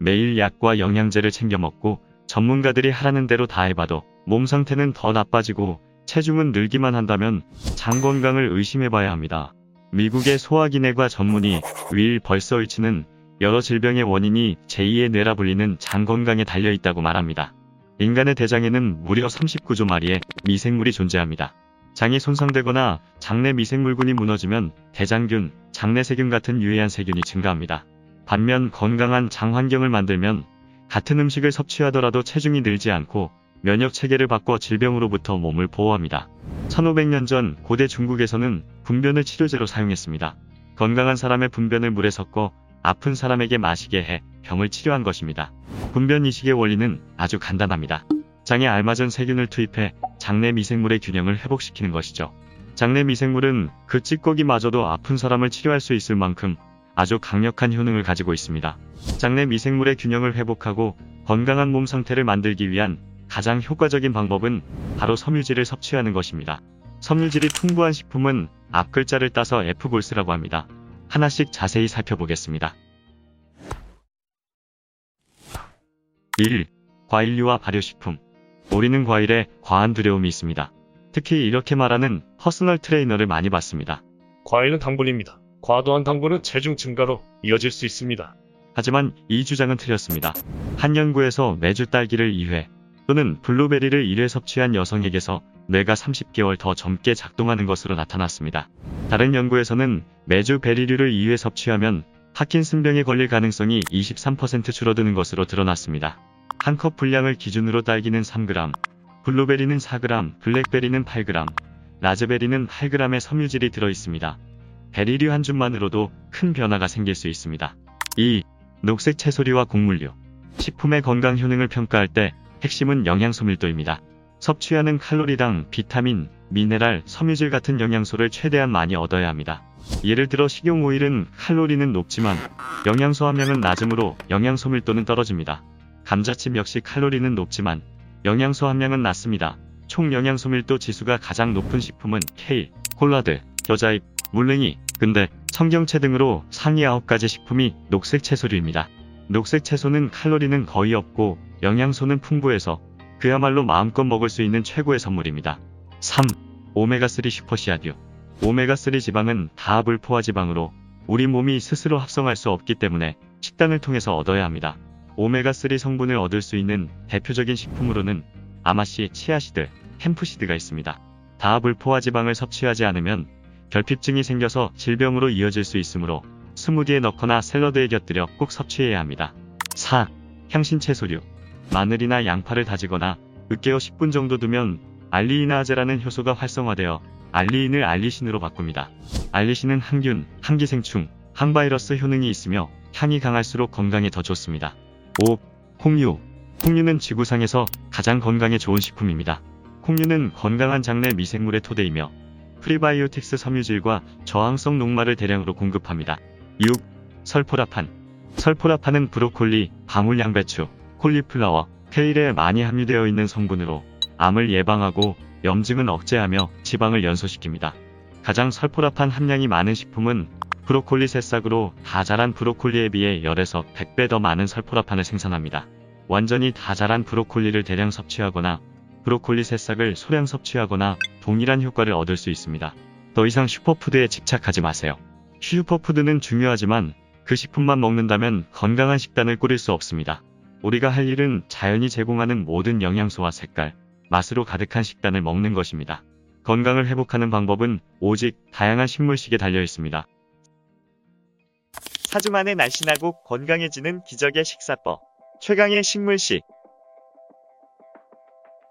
매일 약과 영양제를 챙겨 먹고 전문가들이 하라는 대로 다 해봐도 몸 상태는 더 나빠지고 체중은 늘기만 한다면 장 건강을 의심해봐야 합니다. 미국의 소화기내과 전문의 윌 벌서위치는 여러 질병의 원인이 제2의 뇌라 불리는 장 건강에 달려 있다고 말합니다. 인간의 대장에는 무려 39조 마리의 미생물이 존재합니다. 장이 손상되거나 장내 미생물군이 무너지면 대장균, 장내세균 같은 유해한 세균이 증가합니다. 반면 건강한 장 환경을 만들면 같은 음식을 섭취하더라도 체중이 늘지 않고 면역 체계를 바꿔 질병으로부터 몸을 보호합니다. 1500년 전 고대 중국에서는 분변을 치료제로 사용했습니다. 건강한 사람의 분변을 물에 섞어 아픈 사람에게 마시게 해 병을 치료한 것입니다. 분변 이식의 원리는 아주 간단합니다. 장에 알맞은 세균을 투입해 장내 미생물의 균형을 회복시키는 것이죠. 장내 미생물은 그 찌꺼기마저도 아픈 사람을 치료할 수 있을 만큼 아주 강력한 효능을 가지고 있습니다. 장내 미생물의 균형을 회복하고 건강한 몸 상태를 만들기 위한 가장 효과적인 방법은 바로 섬유질을 섭취하는 것입니다. 섬유질이 풍부한 식품은 앞 글자를 따서 F골스라고 합니다. 하나씩 자세히 살펴보겠습니다. 1. 과일류와 발효식품. 우리는 과일에 과한 두려움이 있습니다. 특히 이렇게 말하는 personal trainer를 많이 봤습니다. 과일은 당분입니다. 과도한 당분은 체중 증가로 이어질 수 있습니다. 하지만 이 주장은 틀렸습니다. 한 연구에서 매주 딸기를 2회 또는 블루베리를 1회 섭취한 여성에게서 뇌가 30개월 더 젊게 작동하는 것으로 나타났습니다. 다른 연구에서는 매주 베리류를 2회 섭취하면 파킨슨병에 걸릴 가능성이 23% 줄어드는 것으로 드러났습니다. 한 컵 분량을 기준으로 딸기는 3g, 블루베리는 4g, 블랙베리는 8g, 라즈베리는 8g의 섬유질이 들어 있습니다. 베리류 한 줌만으로도 큰 변화가 생길 수 있습니다. 2. 녹색 채소류와 곡물류. 식품의 건강 효능을 평가할 때 핵심은 영양소 밀도입니다. 섭취하는 칼로리당 비타민, 미네랄, 섬유질 같은 영양소를 최대한 많이 얻어야 합니다. 예를 들어 식용 오일은 칼로리는 높지만 영양소 함량은 낮으므로 영양소 밀도는 떨어집니다. 감자칩 역시 칼로리는 높지만 영양소 함량은 낮습니다. 총 영양소 밀도 지수가 가장 높은 식품은 케일, 콜라드, 겨자잎, 물냉이, 근데, 청경채 등으로 상위 9가지 식품이 녹색 채소류입니다. 녹색 채소는 칼로리는 거의 없고 영양소는 풍부해서 그야말로 마음껏 먹을 수 있는 최고의 선물입니다. 3. 오메가3 슈퍼시아듀 오메가3 지방은 다 불포화 지방으로 우리 몸이 스스로 합성할 수 없기 때문에 식단을 통해서 얻어야 합니다. 오메가3 성분을 얻을 수 있는 대표적인 식품으로는 아마씨, 치아시드, 햄프시드가 있습니다. 다 불포화 지방을 섭취하지 않으면 결핍증이 생겨서 질병으로 이어질 수 있으므로 스무디에 넣거나 샐러드에 곁들여 꼭 섭취해야 합니다. 4. 향신 채소류 마늘이나 양파를 다지거나 으깨어 10분 정도 두면 알리이나제라는 효소가 활성화되어 알리인을 알리신으로 바꿉니다. 알리신은 항균, 항기생충, 항바이러스 효능이 있으며 향이 강할수록 건강에 더 좋습니다. 5. 콩류 콩류는 지구상에서 가장 건강에 좋은 식품입니다. 콩류는 건강한 장내 미생물의 토대이며 프리바이오틱스 섬유질과 저항성 녹말을 대량으로 공급합니다. 6. 설포라판 설포라판은 브로콜리, 방울 양배추, 콜리플라워, 케일에 많이 함유되어 있는 성분으로 암을 예방하고 염증은 억제하며 지방을 연소시킵니다. 가장 설포라판 함량이 많은 식품은 브로콜리 새싹으로 다 자란 브로콜리에 비해 열에서 100배 더 많은 설포라판을 생산합니다. 완전히 다 자란 브로콜리를 대량 섭취하거나 브로콜리 새싹을 소량 섭취하거나 동일한 효과를 얻을 수 있습니다. 더 이상 슈퍼푸드에 집착하지 마세요. 슈퍼푸드는 중요하지만 그 식품만 먹는다면 건강한 식단을 꾸릴 수 없습니다. 우리가 할 일은 자연이 제공하는 모든 영양소와 색깔, 맛으로 가득한 식단을 먹는 것입니다. 건강을 회복하는 방법은 오직 다양한 식물식에 달려 있습니다. 4주 만에 날씬하고 건강해지는 기적의 식사법. 최강의 식물식.